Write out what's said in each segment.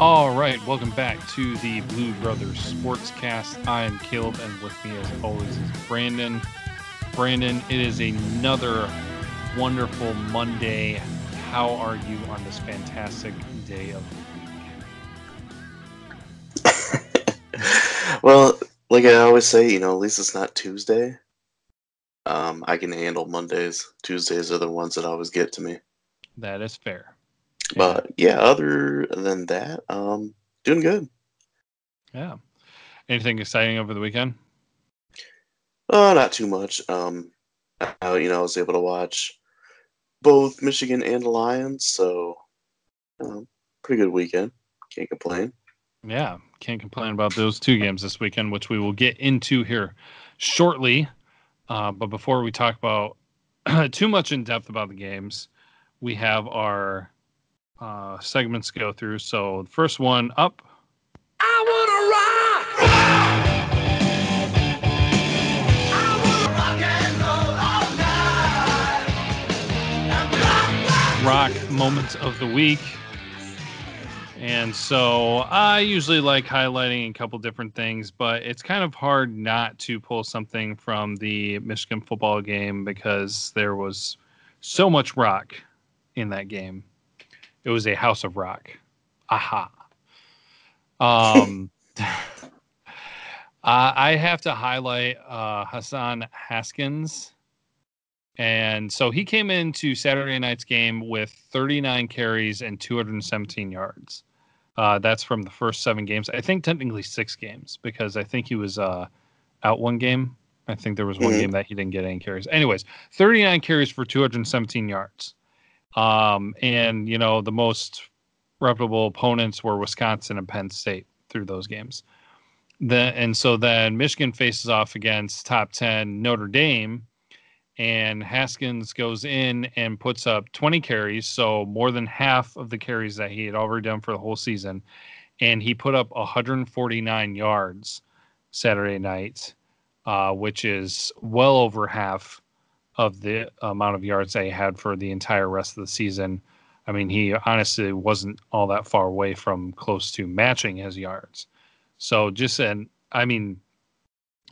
All right, welcome back to the Blue Brothers Sportscast. I am Caleb, and with me, as always, is Brandon. Brandon, it is another wonderful Monday. How are you on this fantastic day of the week? well, like I always say, you know, at least it's not Tuesday. Um, I can handle Mondays. Tuesdays are the ones that always get to me. That is fair. But yeah, other than that, um, doing good. Yeah. Anything exciting over the weekend? Uh, not too much. Um, I, you know, I was able to watch both Michigan and Lions, so um, pretty good weekend. Can't complain. Yeah, can't complain about those two games this weekend, which we will get into here shortly. Uh, but before we talk about too much in depth about the games, we have our uh, segments to go through. So the first one up. I wanna rock. Rock moments of the week. And so I usually like highlighting a couple different things, but it's kind of hard not to pull something from the Michigan football game because there was so much rock in that game. It was a house of rock. Aha. Um, I have to highlight uh, Hassan Haskins. And so he came into Saturday night's game with 39 carries and 217 yards. Uh, that's from the first seven games. I think technically six games because I think he was uh, out one game. I think there was one mm-hmm. game that he didn't get any carries. Anyways, 39 carries for 217 yards. Um, and you know the most reputable opponents were Wisconsin and Penn State through those games. Then and so then Michigan faces off against top 10 Notre Dame and Haskins goes in and puts up 20 carries, so more than half of the carries that he had already done for the whole season. And he put up 149 yards Saturday night, uh, which is well over half of the amount of yards he had for the entire rest of the season. I mean, he honestly wasn't all that far away from close to matching his yards. So just an, I mean,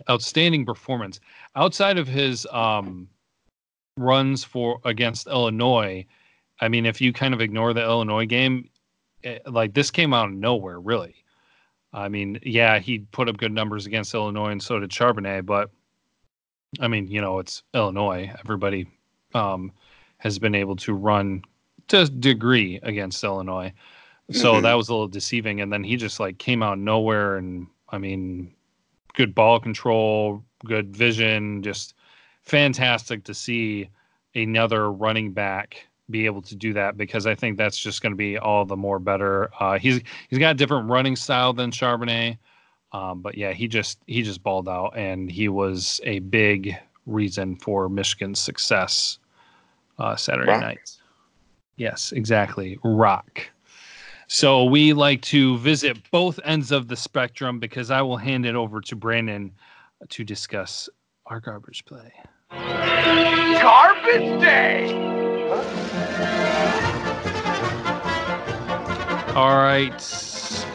outstanding performance outside of his um, runs for against Illinois. I mean, if you kind of ignore the Illinois game, it, eh, like this came out of nowhere, really. I mean, yeah, he put up good numbers against Illinois, and so did Charbonnet. But I mean, you know, it's Illinois. Everybody um, has been able to run to a degree against Illinois, so mm-hmm. that was a little deceiving. And then he just like came out nowhere, and I mean, good ball control, good vision, just fantastic to see another running back be able to do that because I think that's just going to be all the more better. Uh, he's he's got a different running style than Charbonnet, um, but yeah, he just he just balled out and he was a big reason for Michigan's success uh, Saturday rock. night. Yes, exactly, rock. So we like to visit both ends of the spectrum because I will hand it over to Brandon to discuss our garbage play. Garbage Day! All right,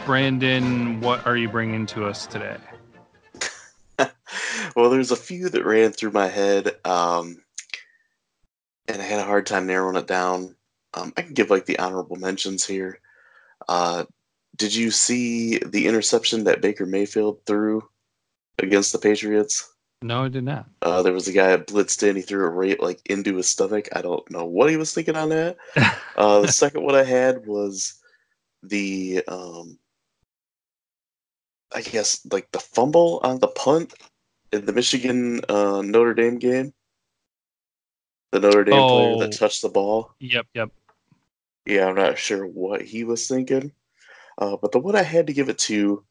Brandon, what are you bringing to us today? well, there's a few that ran through my head, um, and I had a hard time narrowing it down. Um, I can give like the honorable mentions here. Uh, did you see the interception that Baker Mayfield threw against the Patriots? No, I did not. Uh, there was a guy that blitzed in. He threw a right like into his stomach. I don't know what he was thinking on that. uh, the second one I had was the, um, I guess like the fumble on the punt in the Michigan uh, Notre Dame game. The Notre Dame oh, player that oh. touched the ball. Yep, yep. Yeah, I'm not sure what he was thinking. Uh, but the one I had to give it to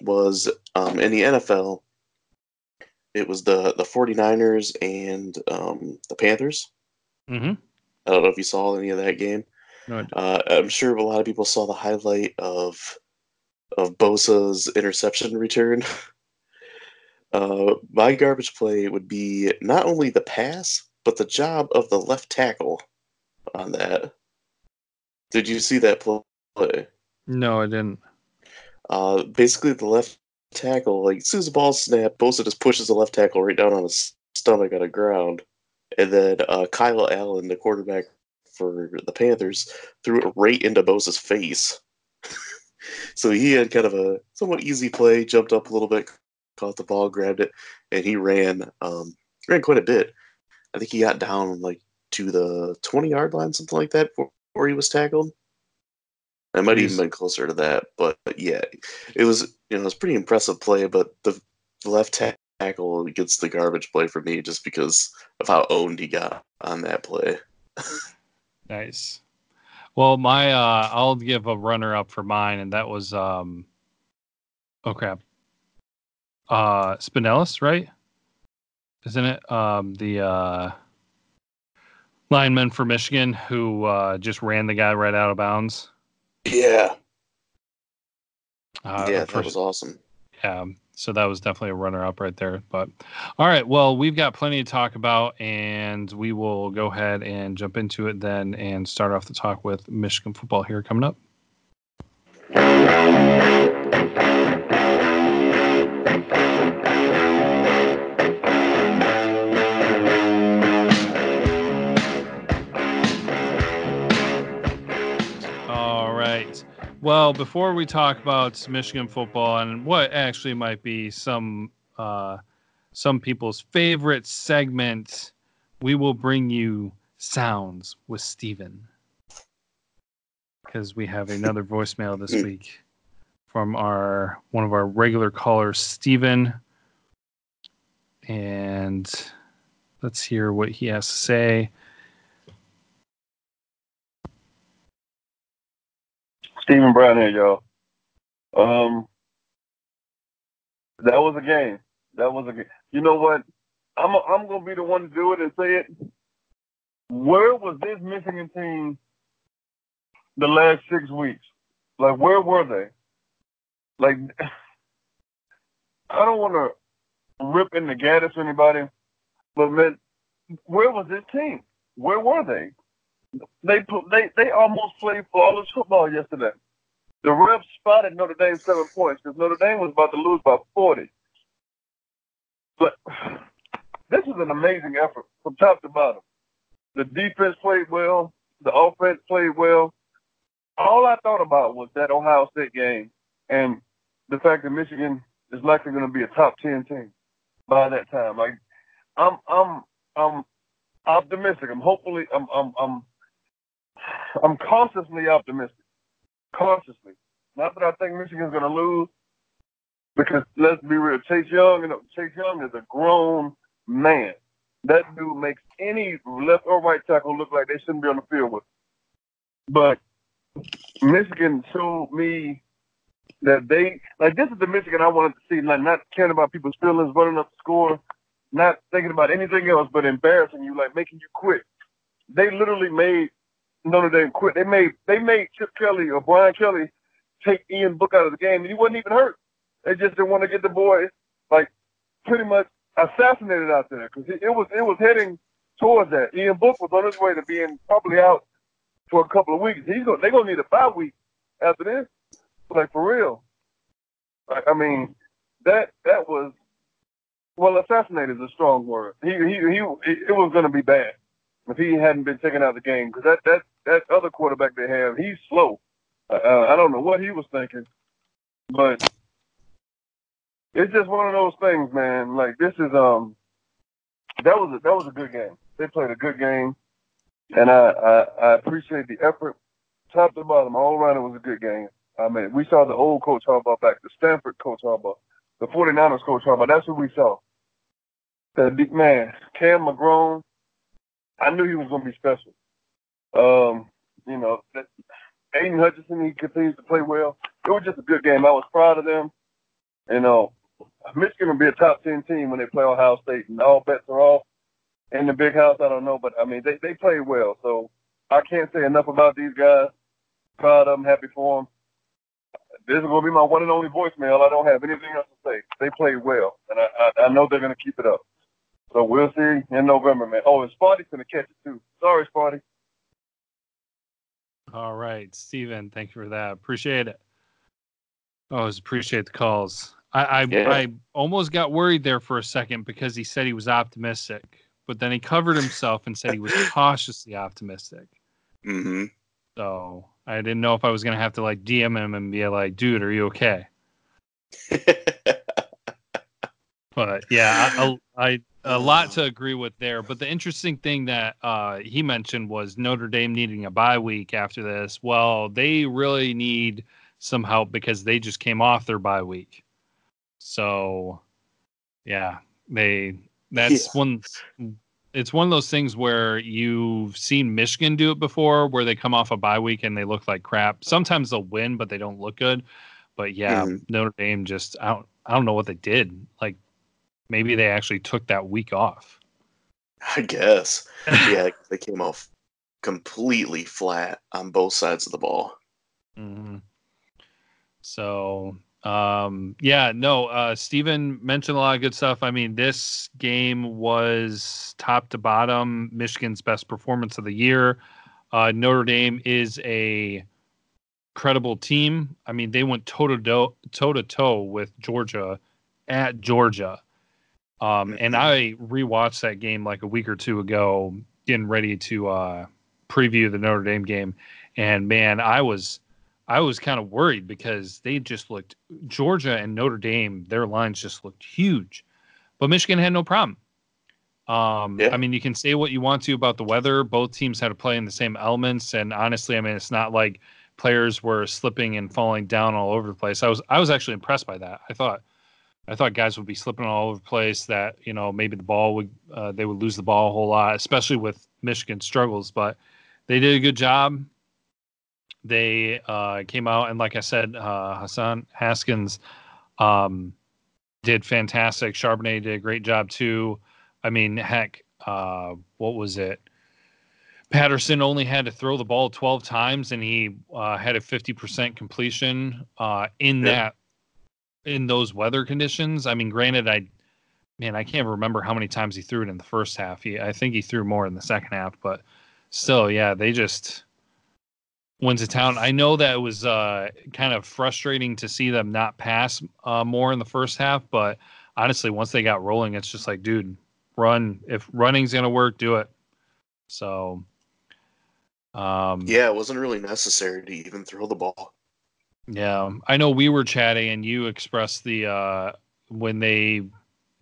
was um, in the NFL it was the the 49ers and um, the Panthers. Mm-hmm. I don't know if you saw any of that game. No, uh, I'm sure a lot of people saw the highlight of of Bosa's interception return. uh, my garbage play would be not only the pass, but the job of the left tackle on that. Did you see that play? No, I didn't. Uh, basically, the left tackle, like as soon as the ball snapped, Bosa just pushes the left tackle right down on his stomach on the ground, and then uh, Kyle Allen, the quarterback for the Panthers, threw it right into Bosa's face. So he had kind of a somewhat easy play, jumped up a little bit, caught the ball, grabbed it, and he ran um, ran quite a bit. I think he got down like to the twenty yard line, something like that, before he was tackled. I might even been closer to that, but yeah, it was you know it was pretty impressive play. But the left tackle gets the garbage play for me just because of how owned he got on that play. nice. Well, my uh, I'll give a runner up for mine, and that was um, oh crap, uh, Spinellis, right? Isn't it um the uh lineman for Michigan who uh, just ran the guy right out of bounds? Yeah. Uh, yeah, that was awesome. Yeah, so that was definitely a runner up right there. But all right, well, we've got plenty to talk about, and we will go ahead and jump into it then and start off the talk with Michigan football here coming up. Well, before we talk about Michigan football and what actually might be some uh, some people's favorite segment, we will bring you sounds with Steven. Because we have another voicemail this week from our one of our regular callers, Steven. And let's hear what he has to say. Stephen Brown here, y'all. Um, that was a game. That was a game. You know what? I'm a, I'm gonna be the one to do it and say it. Where was this Michigan team the last six weeks? Like, where were they? Like, I don't want to rip in the Gaddis anybody, but man, where was this team? Where were they? They they they almost played flawless football yesterday. The refs spotted Notre Dame seven points because Notre Dame was about to lose by forty. But this is an amazing effort from top to bottom. The defense played well. The offense played well. All I thought about was that Ohio State game and the fact that Michigan is likely going to be a top ten team by that time. Like, I'm I'm I'm optimistic. I'm hopefully I'm I'm I'm I'm cautiously optimistic. Cautiously. Not that I think Michigan's going to lose, because let's be real, Chase Young, you know, Chase Young is a grown man. That dude makes any left or right tackle look like they shouldn't be on the field with. But Michigan showed me that they like this is the Michigan I wanted to see, like not caring about people's feelings, running up the score, not thinking about anything else but embarrassing you, like making you quit. They literally made Notre Dame quit. They made they made Chip Kelly or Brian Kelly take Ian Book out of the game, and he wasn't even hurt. They just didn't want to get the boy like pretty much assassinated out there because it was it was heading towards that. Ian Book was on his way to being probably out for a couple of weeks. He's going they're gonna need a bye week after this, like for real. I, I mean that that was well assassinated is a strong word. He he he it was going to be bad if he hadn't been taken out of the game because that that that other quarterback they have, he's slow. Uh, I don't know what he was thinking, but it's just one of those things, man. Like this is um, that was a, that was a good game. They played a good game, and I, I I appreciate the effort, top to bottom, all around. It was a good game. I mean, we saw the old coach Harbaugh back, the Stanford coach Harbaugh, the 49ers coach Harbaugh. That's who we saw. That big man, Cam McGrone. I knew he was going to be special. Um, you know, Aidan Hutchinson, he continues to play well. It was just a good game. I was proud of them. You know, Michigan will be a top 10 team when they play Ohio State, and all bets are off. In the big house, I don't know, but I mean, they, they played well. So I can't say enough about these guys. Proud of them, happy for them. This is going to be my one and only voicemail. I don't have anything else to say. They played well, and I, I, I know they're going to keep it up. So we'll see in November, man. Oh, and Sparty's going to catch it, too. Sorry, Sparty. All right, Steven, thank you for that. Appreciate it. Always appreciate the calls. I I, Yeah. I almost got worried there for a second because he said he was optimistic, but then he covered himself and said he was cautiously optimistic. Mm-hmm. So I didn't know if I was gonna have to like DM him and be like, "Dude, are you okay?" But yeah, I, I a lot to agree with there. But the interesting thing that uh, he mentioned was Notre Dame needing a bye week after this. Well, they really need some help because they just came off their bye week. So, yeah, they that's Yeah. one. It's one of those things where you've seen Michigan do it before, where they come off a bye week and they look like crap. Sometimes they'll win, but they don't look good. But yeah, Mhm. Notre Dame just I don't I don't know what they did. Like maybe they actually took that week off. I guess. Yeah, they came off completely flat on both sides of the ball. hmm So, um, yeah, no, uh, Steven mentioned a lot of good stuff. I mean, this game was top to bottom Michigan's best performance of the year. Uh, Notre Dame is a credible team. I mean, they went toe to toe, toe to toe with Georgia at Georgia. Um, and I rewatched that game like a week or two ago, getting ready to uh, preview the Notre Dame game. And man, I was I was kind of worried because they just looked Georgia and Notre Dame, their lines just looked huge. But Michigan had no problem. Um, Yeah. I mean, you can say what you want to about the weather. Both teams had to play in the same elements, and honestly, I mean, it's not like players were slipping and falling down all over the place. I was I was actually impressed by that. I thought I thought guys would be slipping all over the place. That you know maybe the ball would uh, they would lose the ball a whole lot, especially with Michigan struggles. But they did a good job. They uh, came out and like I said, uh, Hassan Haskins um, did fantastic. Charbonnet did a great job too. I mean, heck, uh, what was it? Patterson only had to throw the ball 12 times and he uh, had a 50% completion uh, in Yeah. that in those weather conditions. I mean, granted, I man, I can't remember how many times he threw it in the first half. He, I think he threw more in the second half, but still, yeah, they just went to town. I know that was uh, kind of frustrating to see them not pass uh, more in the first half, but honestly, once they got rolling, it's just like, dude, run. If running's gonna work, do it. So, um, Yeah, it wasn't really necessary to even throw the ball. Yeah, I know we were chatting, and you expressed the uh, when they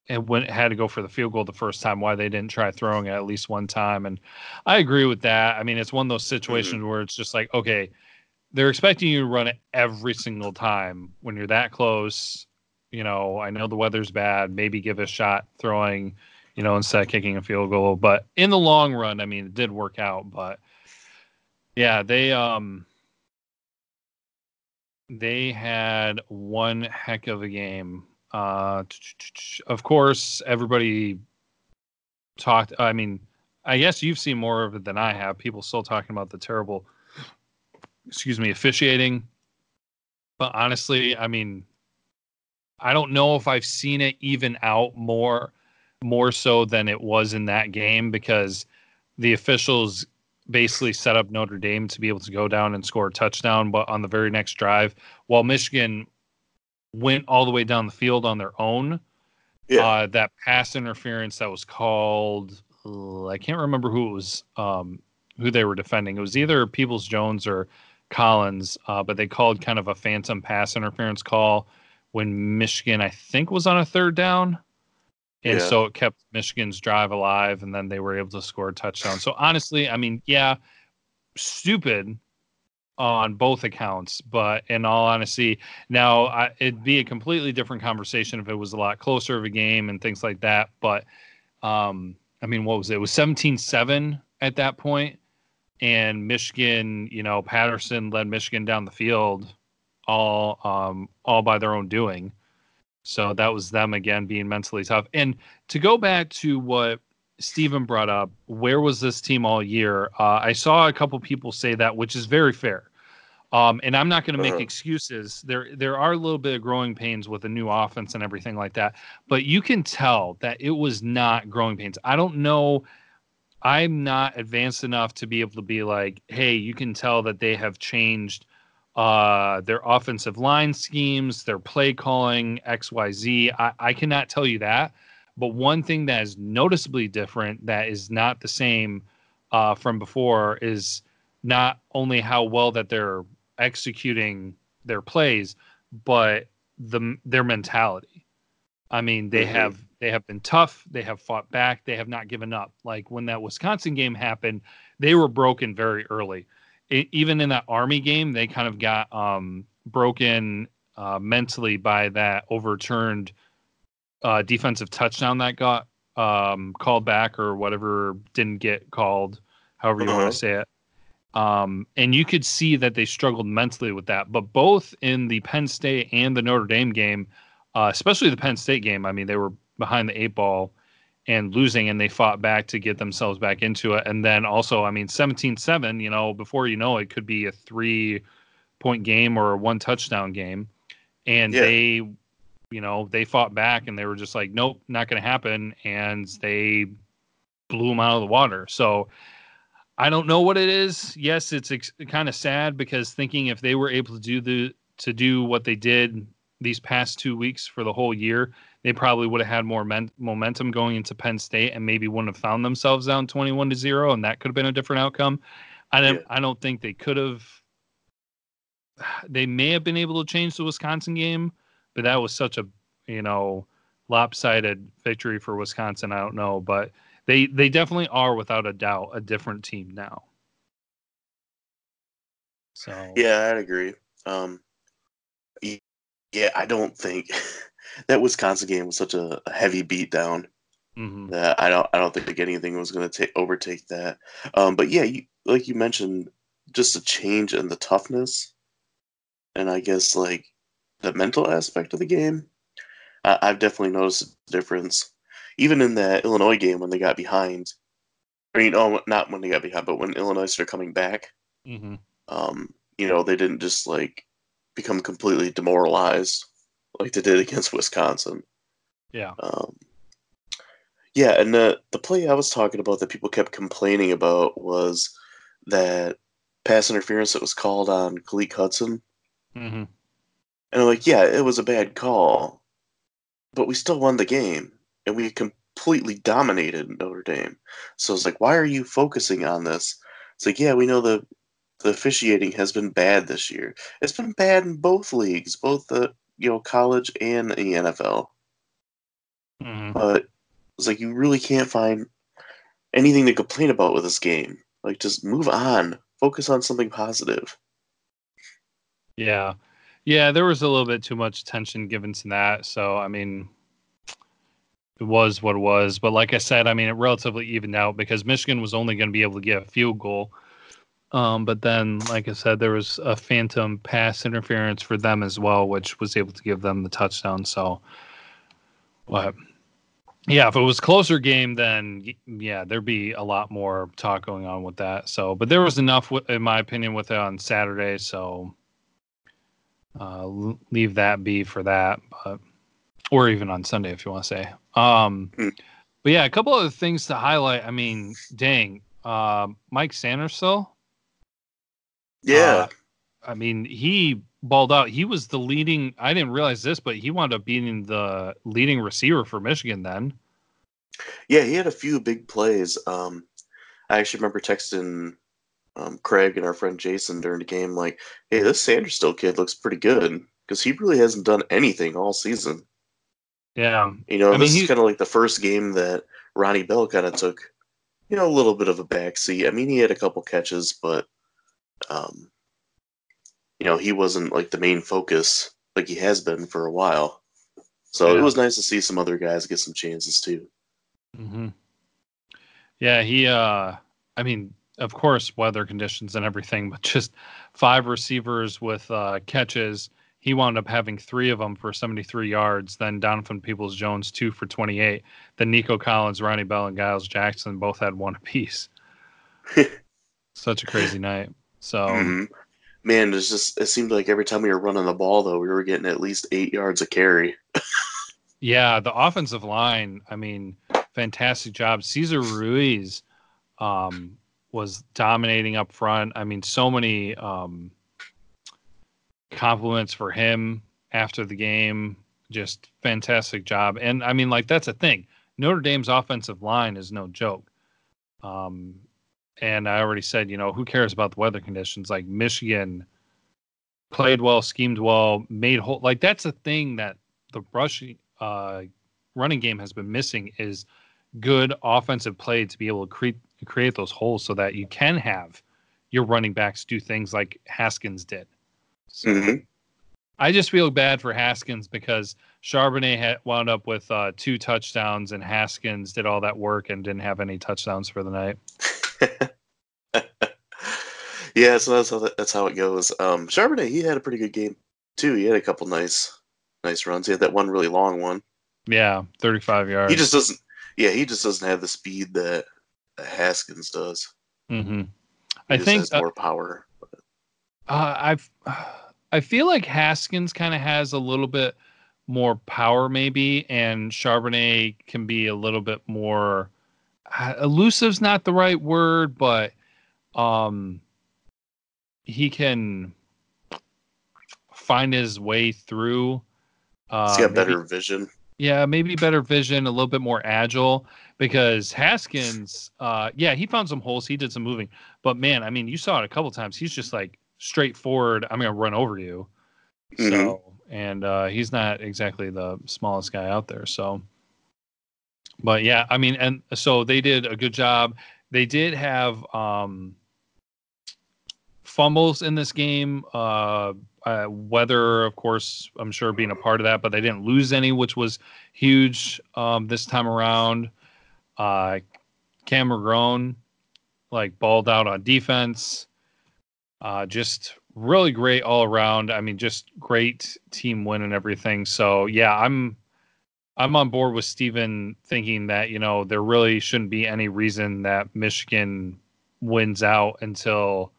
and when had to go for the field goal the first time, why they didn't try throwing it at least one time, and I agree with that. I mean, it's one of those situations where it's just like, okay, they're expecting you to run it every single time when you're that close. You know, I know the weather's bad. Maybe give a shot throwing, you know, instead of kicking a field goal. But in the long run, I mean, it did work out. But yeah, they um they had one heck of a game. Uh, of course, everybody talked. I mean, I guess you've seen more of it than I have. People still talking about the terrible, excuse me, officiating. But honestly, I mean, I don't know if I've seen it even out more, more so than it was in that game because the officials basically set up Notre Dame to be able to go down and score a touchdown, but on the very next drive, while Michigan went all the way down the field on their own, Yeah. uh, that pass interference that was called, uh, I can't remember who it was, um, who they were defending. It was either Peoples Jones or Collins, uh, but they called kind of a phantom pass interference call when Michigan, I think, was on a third down. And Yeah. so it kept Michigan's drive alive, and then they were able to score a touchdown. So honestly, I mean, yeah, stupid on both accounts, but in all honesty, now I, it'd be a completely different conversation if it was a lot closer of a game and things like that. But um, I mean, what was it? It was 17-7 at that point, and Michigan, you know, Patterson led Michigan down the field, all um, all by their own doing. So that was them again being mentally tough. And to go back to what Stephen brought up, where was this team all year? Uh, I saw a couple people say that, which is very fair. Um, and I'm not going to make Uh-huh. excuses. There, there are a little bit of growing pains with a new offense and everything like that. But you can tell that it was not growing pains. I don't know I'm not advanced enough to be able to be like, hey, you can tell that they have changed uh, their offensive line schemes, their play calling, XYZ. I, I cannot tell you that. But one thing that is noticeably different that is not the same uh, from before is not only how well that they're executing their plays, but the their mentality. I mean, they mm-hmm. have they have been tough. They have fought back. They have not given up. Like when that Wisconsin game happened, they were broken very early. It, even in that Army game, they kind of got um, broken uh, mentally by that overturned uh, defensive touchdown that got um, called back or whatever didn't get called, however you uh-huh. want to say it. Um, and you could see that they struggled mentally with that. But both in the Penn State and the Notre Dame game, uh, especially the Penn State game, I mean, they were behind the eight ball and losing, and they fought back to get themselves back into it. And then also, I mean, 17 7, you know, before you know it, could be a three point game or a one touchdown game. And yeah. they, you know, they fought back and they were just like, nope, not going to happen. And they blew them out of the water. So, I don't know what it is. Yes, it's ex- kind of sad because thinking if they were able to do the to do what they did these past two weeks for the whole year, they probably would have had more men- momentum going into Penn State and maybe wouldn't have found themselves down 21 to 0 and that could have been a different outcome. I don't yeah. I don't think they could have they may have been able to change the Wisconsin game, but that was such a, you know, lopsided victory for Wisconsin. I don't know, but they they definitely are without a doubt a different team now. So yeah, I'd agree. Um, yeah, I don't think that Wisconsin game was such a, a heavy beatdown mm-hmm. that I don't I don't think anything was going to take overtake that. Um, but yeah, you, like you mentioned, just a change in the toughness, and I guess like the mental aspect of the game. I, I've definitely noticed a difference even in the Illinois game when they got behind. I mean, oh, not when they got behind, but when Illinois started coming back. Mm-hmm. Um, you know, they didn't just like become completely demoralized like they did against Wisconsin. Yeah. Um, yeah, and the the play I was talking about that people kept complaining about was that pass interference that was called on Khaleke Hudson. Mm-hmm. And I'm like, yeah, it was a bad call, but we still won the game and we completely dominated Notre Dame. So it's like, why are you focusing on this? It's like, yeah, we know the the officiating has been bad this year. It's been bad in both leagues, both the you know college and the NFL. Mm-hmm. But it's like you really can't find anything to complain about with this game. Like, just move on. Focus on something positive. Yeah, yeah. There was a little bit too much attention given to that. So I mean, it was what it was. But like I said, I mean, it relatively evened out because Michigan was only going to be able to get a field goal. Um, but then, like I said, there was a phantom pass interference for them as well, which was able to give them the touchdown. So, but yeah, if it was closer game, then yeah, there'd be a lot more talk going on with that. So, but there was enough, in my opinion, with it on Saturday. So, uh, leave that be for that. But or even on Sunday if you want to say. Um, mm. But yeah, a couple other things to highlight. I mean, dang, uh, Mike Sainristil. Yeah. Uh, I mean, he balled out. He was the leading. I didn't realize this, but he wound up being the leading receiver for Michigan then. Yeah, he had a few big plays. Um, I actually remember texting um, Craig and our friend Jason during the game, like, "Hey, this Sainristil kid looks pretty good because he really hasn't done anything all season." Yeah. You know, I this mean, is kind of like the first game that Ronnie Bell kind of took, you know, a little bit of a backseat. I mean, he had a couple catches, but, um, you know, he wasn't like the main focus like he has been for a while. So yeah. it was nice to see some other guys get some chances too. Mm-hmm. Yeah, he. uh I mean, of course, weather conditions and everything, but just five receivers with uh catches he wound up having three of them for 73 yards. Then Donovan Peoples Jones, two for 28. Then Nico Collins, Ronnie Bell, and Giles Jackson both had one apiece. Such a crazy night. So, mm-hmm. man, it's just, it seemed like every time we were running the ball, though, we were getting at least eight yards of carry. yeah, the offensive line, I mean, fantastic job. Cesar Ruiz, um, was dominating up front. I mean, so many um, compliments for him after the game. Just fantastic job. And I mean, like that's a thing. Notre Dame's offensive line is no joke. Um, and I already said, you know, who cares about the weather conditions? Like Michigan played well, schemed well, made whole. Like that's a thing that the rushing uh, running game has been missing is good offensive play to be able to create create those holes so that you can have your running backs do things like Haskins did. So hmm I just feel bad for Haskins because Charbonnet had wound up with uh, two touchdowns and Haskins did all that work and didn't have any touchdowns for the night. yeah, so that's how that, that's how it goes. Um, Charbonnet, he had a pretty good game too. He had a couple nice nice runs. He had that one really long one. Yeah, 35 yards. He just doesn't. Yeah, he just doesn't have the speed that, that Haskins does. Mm-hmm. I think has uh, more power. Uh, I've I feel like Haskins kind of has a little bit more power, maybe, and Charbonnet can be a little bit more uh, elusive's not the right word, but um, he can find his way through. Uh, He's got maybe- better vision. yeah, maybe better vision, a little bit more agile. Because Haskins, uh, yeah, he found some holes, he did some moving, but man, I mean, you saw it a couple times. He's just like straightforward. I'm gonna run over you. So, Mhm. and uh, he's not exactly the smallest guy out there. So, but yeah, I mean, and so they did a good job. They did have um, fumbles in this game. Uh, uh, weather, of course, I'm sure being a part of that, but they didn't lose any, which was huge um, this time around. Uh, Cameron, like balled out on defense. Uh, just really great all around. I mean, just great team win and everything. So yeah, I'm I'm on board with Steven thinking that, you know, there really shouldn't be any reason that Michigan wins out until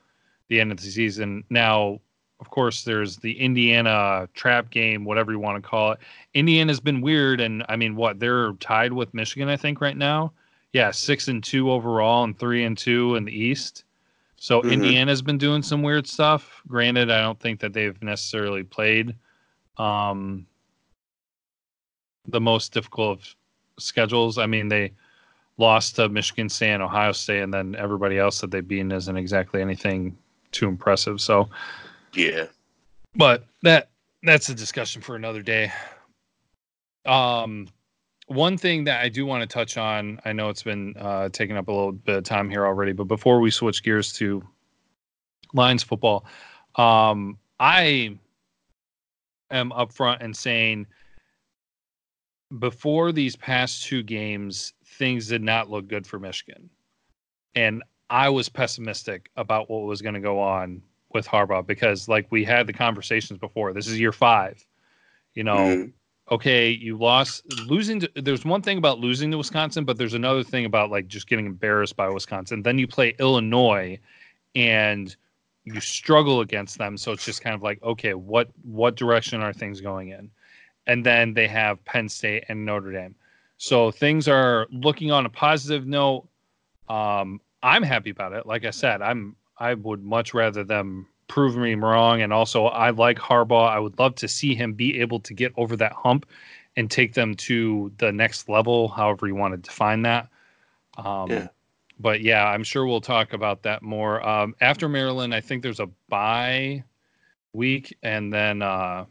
the end of the season. Now, of course, there's the Indiana trap game, whatever you want to call it. Indiana's been weird, and I mean, what they're tied with Michigan, I think, right now. Yeah, six and two overall, and three and two in the East. So Mhm. Indiana's been doing some weird stuff. Granted, I don't think that they've necessarily played um, the most difficult of schedules. I mean, they lost to Michigan State and Ohio State, and then everybody else that they've beaten isn't exactly anything too impressive. So, Yeah. but that that's a discussion for another day. Um, one thing that I do want to touch on, I know it's been uh, taking up a little bit of time here already, but before we switch gears to Lions football, um, I am upfront and saying before these past two games, things did not look good for Michigan, and I was pessimistic about what was going to go on with Harbaugh because, like we had the conversations before, this is year five. You know, Mhm. okay, you lost losing. To, there's one thing about losing to Wisconsin, but there's another thing about like just getting embarrassed by Wisconsin. Then you play Illinois, and you struggle against them. So it's just kind of like, okay, what what direction are things going in? And then they have Penn State and Notre Dame. So things are looking on a positive note. Um, I'm happy about it. Like I said, I'm I would much rather them prove me wrong. And also, I like Harbaugh. I would love to see him be able to get over that hump and take them to the next level, however you want to define that. Um, Yeah. But yeah, I'm sure we'll talk about that more. Um, after Maryland, I think there's a bye week, and then uh,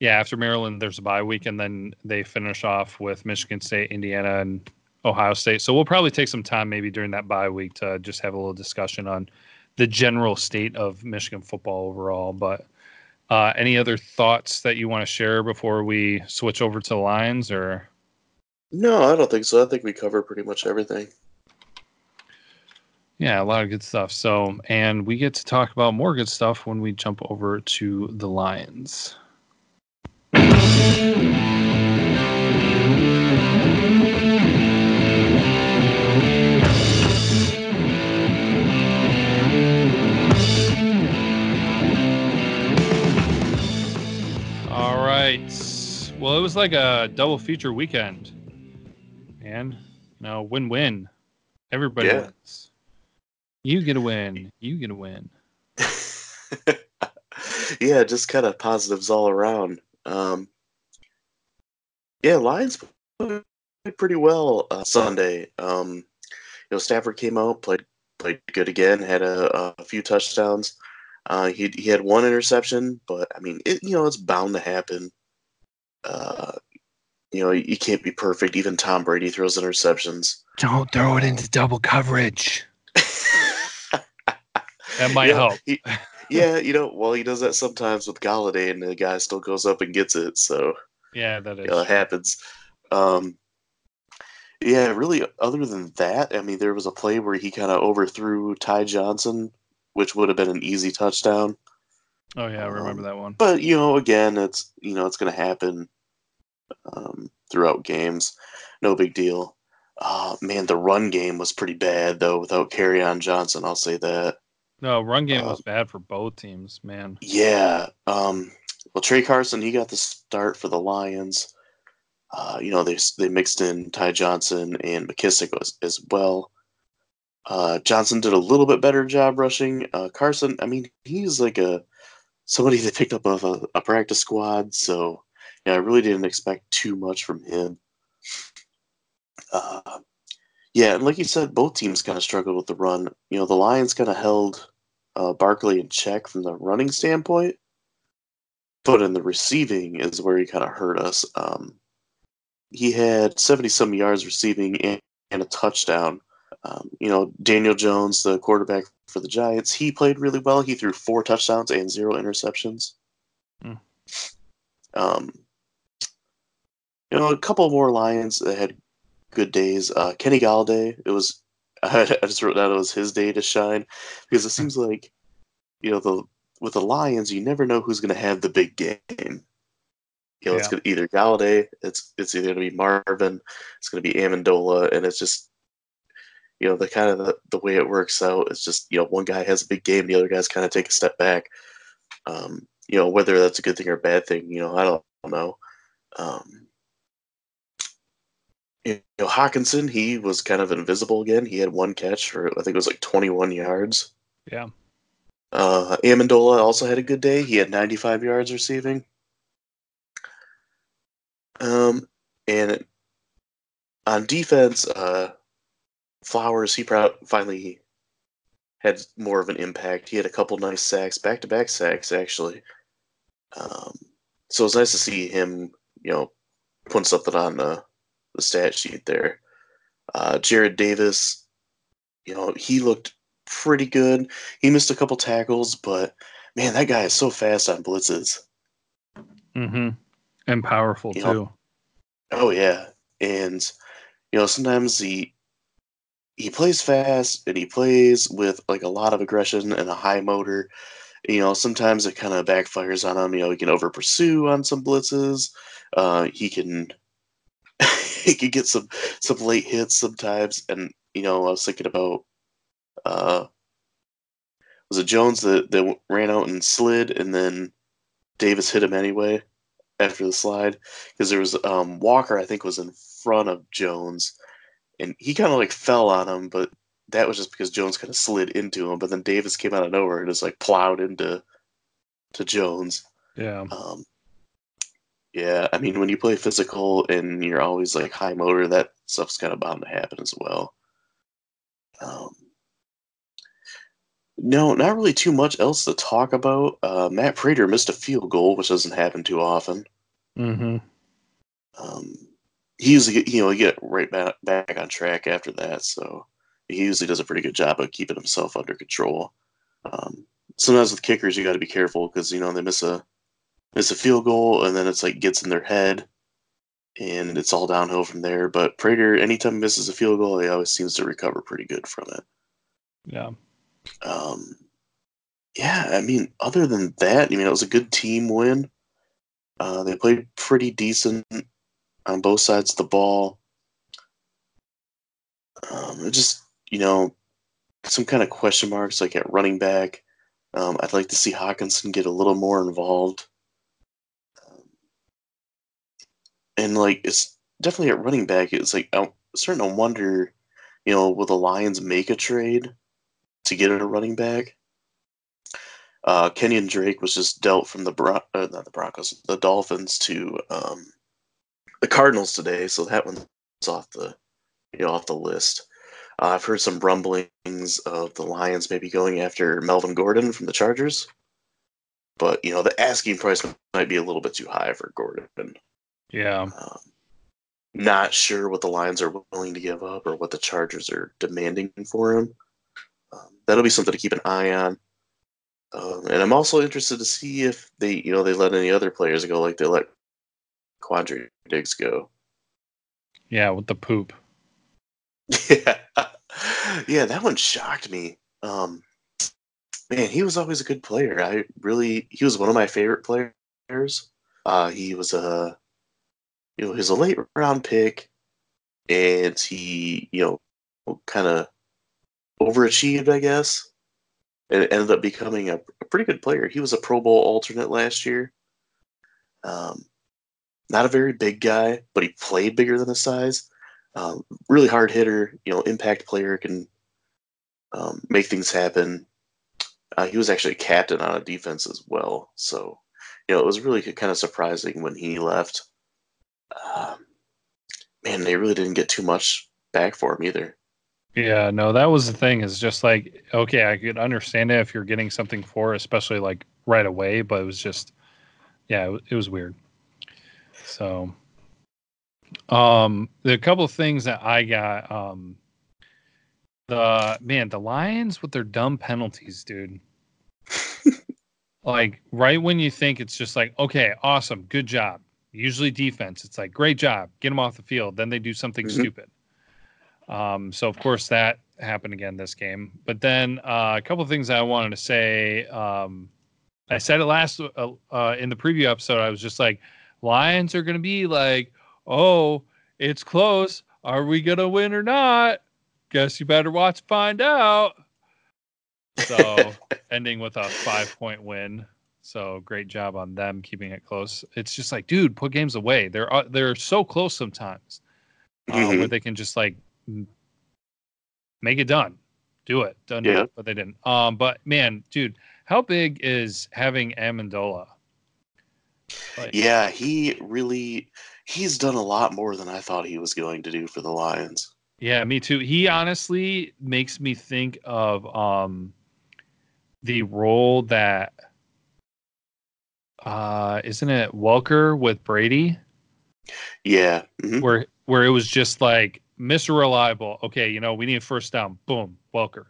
yeah, after Maryland, there's a bye week, and then they finish off with Michigan State, Indiana, and Ohio State. So we'll probably take some time maybe during that bye week to just have a little discussion on the general state of Michigan football overall. But uh, any other thoughts that you want to share before we switch over to the Lions, or No, I don't think so. I think we cover pretty much everything. yeah, a lot of good stuff. So, and we get to talk about more good stuff when we jump over to the Lions. All right. Well, it was like a double feature weekend. And no win win Everybody Yeah. wins. You get a win. You get a win. yeah, just kind of positives all around. Um, yeah, Lions played pretty well uh, Sunday. Um, you know, Stafford came out, played played good again, had a, a few touchdowns. Uh, he he had one interception, but I mean, it you know it's bound to happen. Uh, you know, you can't be perfect. Even Tom Brady throws interceptions. Don't throw it into double coverage. That might Yeah, help. he- yeah, you know, well, he does that sometimes with Golladay, and the guy still goes up and gets it. So Yeah, that is. you know, it happens. Um, yeah, really. Other than that, I mean, there was a play where he kind of overthrew Ty Johnson, which would have been an easy touchdown. oh yeah, I remember um, that one. But you know, again, it's you know, it's going to happen um, throughout games. No big deal. Uh, man, the run game was pretty bad though. Without Kerryon Johnson, I'll say that. No, run game uh, was bad for both teams, man. Yeah. Um, well, Tra Carson, he got the start for the Lions. Uh, you know, they they mixed in Ty Johnson and McKissic as, as well. Uh, Johnson did a little bit better job rushing. Uh, Carson, I mean, he's like a somebody they picked up off a, a practice squad, so yeah, I really didn't expect too much from him. Uh, yeah, and like you said, both teams kind of struggled with the run. You know, the Lions kind of held uh, Barkley in check from the running standpoint, but in the receiving is where he kind of hurt us. Um, he had 70 some yards receiving and, and a touchdown. Um, you know, Daniel Jones, the quarterback for the Giants, he played really well. He threw four touchdowns and zero interceptions. Hmm. Um, you know, a couple more Lions that had good days. Uh, Kenny Golladay, it was I just wrote down it was his day to shine because it seems like you know the with the Lions, you never know who's going to have the big game. You know, it's gonna, either Golladay, it's it's either going to be Marvin, it's going to be Amendola, and it's just you know the kind of the, the way it works out. It's just you know one guy has a big game, the other guys kind of take a step back. Um, you know whether that's a good thing or a bad thing, you know I don't know. Um, you know Hockenson, he was kind of invisible again. He had one catch for I think it was like 21 yards. Yeah. Uh, Amendola also had a good day. He had 95 yards receiving. Um, and on defense, uh, Flowers, he proud finally had more of an impact. He had a couple nice sacks, back to back sacks, actually. Um, so it was nice to see him, you know, putting something on the, the stat sheet there. Uh, Jarrad Davis, you know, he looked pretty good. He missed a couple tackles, but man, that guy is so fast on blitzes. Mm-hmm. And powerful You know, too. Oh yeah, and you know sometimes he he plays fast and he plays with like a lot of aggression and a high motor. You know sometimes it kind of backfires on him. You know he can over pursue on some blitzes. Uh, he can he can get some some late hits sometimes. And you know I was thinking about uh, was it Jones that that ran out and slid and then Davis hit him anyway after the slide because there was um, Walker, I think, was in front of Jones, and he kind of like fell on him, but that was just because Jones kind of slid into him. But then Davis came out of nowhere and just like plowed into to Jones. Yeah. Um, yeah, I mean, when you play physical and you're always like high motor, that stuff's kind of bound to happen as well. Um, no, not really too much else to talk about. Uh, Matt Prater missed a field goal, which doesn't happen too often. Mm-hmm. Um, he usually you know get right back back on track after that, so he usually does a pretty good job of keeping himself under control. Um, sometimes with kickers, you got to be careful because you know they miss a miss a field goal and then it's like gets in their head, and it's all downhill from there. But Prater, anytime he misses a field goal, he always seems to recover pretty good from it. Yeah. Um, yeah, I mean, other than that, I mean, it was a good team win. Uh, they played pretty decent on both sides of the ball. Um, just, you know, some kind of question marks like at running back. Um, I'd like to see Hockenson get a little more involved. Um, and like, it's definitely at running back. It's like I'm starting to wonder you know, will the Lions make a trade to get a running back? Uh, Kenyon Drake was just dealt from the Bron- uh, not the Broncos, the Dolphins to um, the Cardinals today, so that one's off the you know off the list. Uh, I've heard some rumblings of the Lions maybe going after Melvin Gordon from the Chargers, but you know the asking price might be a little bit too high for Gordon. Yeah. Um, not sure what the Lions are willing to give up or what the Chargers are demanding for him. That'll be something to keep an eye on. Um, and I'm also interested to see if they, you know, they let any other players go, like they let Quandre Diggs go. Yeah, with the poop. Yeah, yeah, that one shocked me. Um, man, he was always a good player. I really, he was one of my favorite players. Uh, he was a, you know, he was a late round pick, and he, you know, kind of overachieved, I guess and ended up becoming a, a, pretty good player. He was a Pro Bowl alternate last year. Um, not a very big guy, but he played bigger than his size. Um, really hard hitter, you know, impact player can um, make things happen. Uh, he was actually a captain on a defense as well, so you know it was really kind of surprising when he left. Uh, man, they really didn't get too much back for him either. Yeah, no, that was the thing. Is just like okay, I could understand it if you're getting something for, especially like right away, but it was just, yeah, it, it was weird. So, um, the couple of things that I got, um, the man, the Lions with their dumb penalties, dude. like right when you think it's just like okay, awesome, good job. Usually defense, it's like great job, get them off the field. Then they do something mm-hmm. stupid um, so of course that happened again this game. But then uh, a couple of things I wanted to say. Um, I said it last uh, uh, in the preview episode. I was just like, Lions are going to be like, oh, it's close. Are we going to win or not? Guess you better watch find out. So ending with a five point win. So great job on them keeping it close. It's just like, dude, put games away. They're uh, they're so close sometimes, uh, mm-hmm. where they can just like make it done. Do it. Done. Yeah. It, but they didn't. Um, but man, dude, how big is having Amendola? Like, yeah, he really he's done a lot more than I thought he was going to do for the Lions. Yeah, me too. He honestly makes me think of um the role that uh isn't it Welker with Brady? Yeah. Mm-hmm. Where where it was just like Mr. Reliable. Okay, you know, we need a first down. Boom, Welker.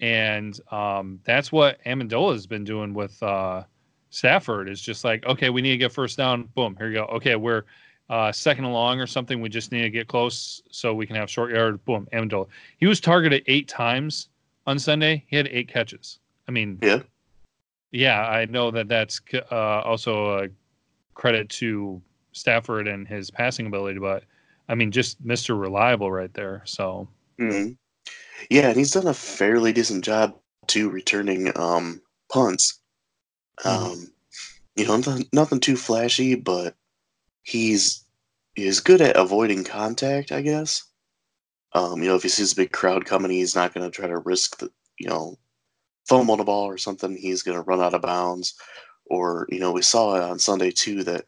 And um, that's what Amendola has been doing with uh, Stafford is just like, okay, we need to get first down. Boom, here you go. Okay, we're uh, second along or something. We just need to get close so we can have short yard. Boom, Amendola. He was targeted eight times on Sunday. He had eight catches. I mean, yeah, yeah. I know that that's uh, also a credit to Stafford and his passing ability, but I mean, just Mr. Reliable right there. So, mm-hmm. yeah, and he's done a fairly decent job too returning um, punts. Mm-hmm. Um, you know, nothing, nothing too flashy, but he's he's good at avoiding contact, I guess. Um, you know, if he sees a big crowd coming, he's not going to try to risk the, you know, on the ball or something. He's going to run out of bounds. Or, you know, we saw it on Sunday too that,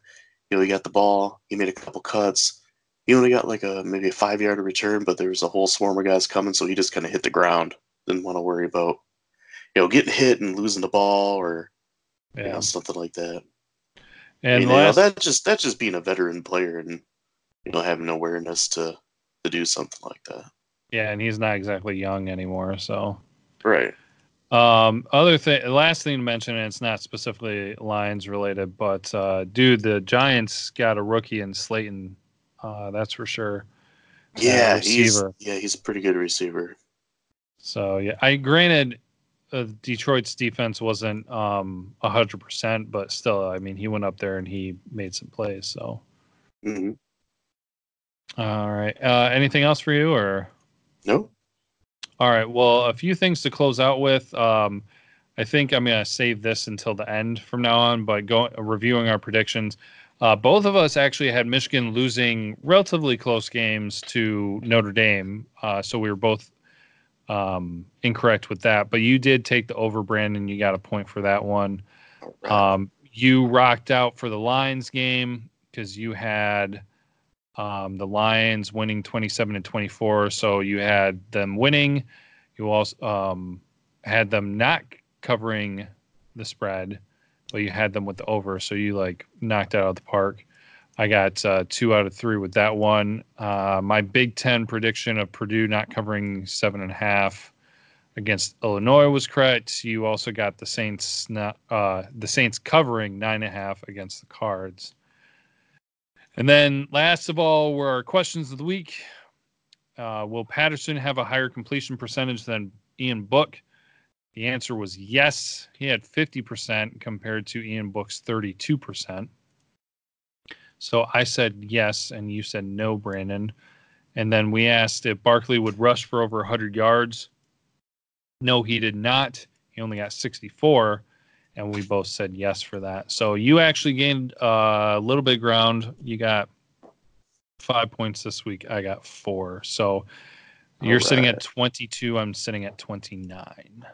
you know, he got the ball, he made a couple cuts, he only got like a maybe a five yard return, but there was a whole swarm of guys coming, so he just kind of hit the ground. Didn't want to worry about you know getting hit and losing the ball or yeah. you know something like that. And I mean, last... that just that's just being a veteran player and you know having awareness to to do something like that. Yeah, and he's not exactly young anymore, so right. Um, other thing, last thing to mention, and it's not specifically Lions related, but uh, dude, the Giants got a rookie in Slayton uh, that's for sure. Yeah, uh, he's yeah he's a pretty good receiver. So yeah, I granted uh, Detroit's defense wasn't um hundred percent, but still, I mean, he went up there and he made some plays. So. Mm-hmm. All right. Uh, anything else for you, or? No. All right. Well, a few things to close out with. Um, I think I'm gonna save this until the end from now on. But going reviewing our predictions, uh, both of us actually had Michigan losing relatively close games to Notre Dame, uh, so we were both um, incorrect with that. But you did take the over, Brandon. You got a point for that one. Um, you rocked out for the Lions game because you had um, the Lions winning 27 and 24. So you had them winning. You also um, had them not covering the spread but you had them with the over, so you like knocked out of the park. I got uh, two out of three with that one. Uh, my Big Ten prediction of Purdue not covering seven and a half against Illinois was correct. You also got the Saints not, uh, the Saints covering nine and a half against the Cards. And then last of all were our questions of the week. Uh, will Patterson have a higher completion percentage than Ian Book? The answer was yes. He had 50% compared to Ian Book's 32%. So I said yes, and you said no, Brandon. And then we asked if Barkley would rush for over 100 yards. No, he did not. He only got 64, and we both said yes for that. So you actually gained uh, a little bit of ground. You got five points this week. I got four. So you're right. sitting at 22. I'm sitting at 29.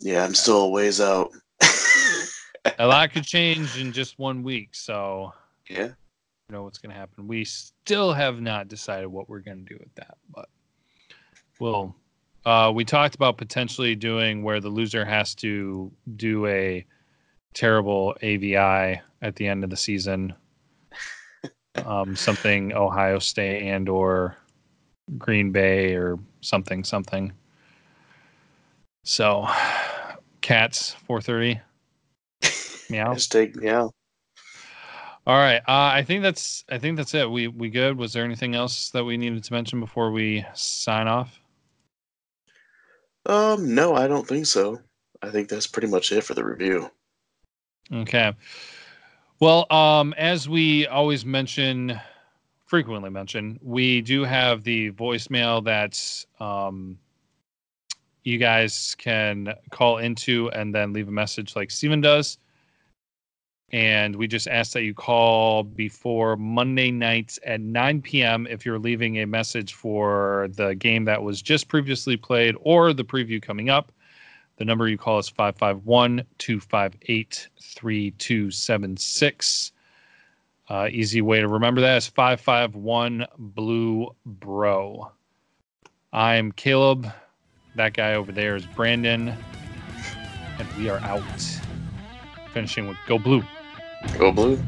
Yeah, I'm still a ways out. a lot could change in just one week, so yeah, you know what's going to happen. We still have not decided what we're going to do with that, but we'll. Uh, we talked about potentially doing where the loser has to do a terrible AVI at the end of the season, um, something Ohio State and or Green Bay or something something. So Cats, 4:30. meow. Just meow. All right. Uh, I think that's I think that's it. We we good. Was there anything else that we needed to mention before we sign off? Um, no, I don't think so. I think that's pretty much it for the review. Okay. Well, um, as we always mention, frequently mention, we do have the voicemail that's um, you guys can call into and then leave a message like Steven does. And we just ask that you call before Monday nights at 9 p.m. if you're leaving a message for the game that was just previously played or the preview coming up. The number you call is 551 258 3276. Uh, easy way to remember that is 551 Blue Bro. I'm Caleb. That guy over there is Brandon. And we are out. Finishing with Go Blue. Go Blue.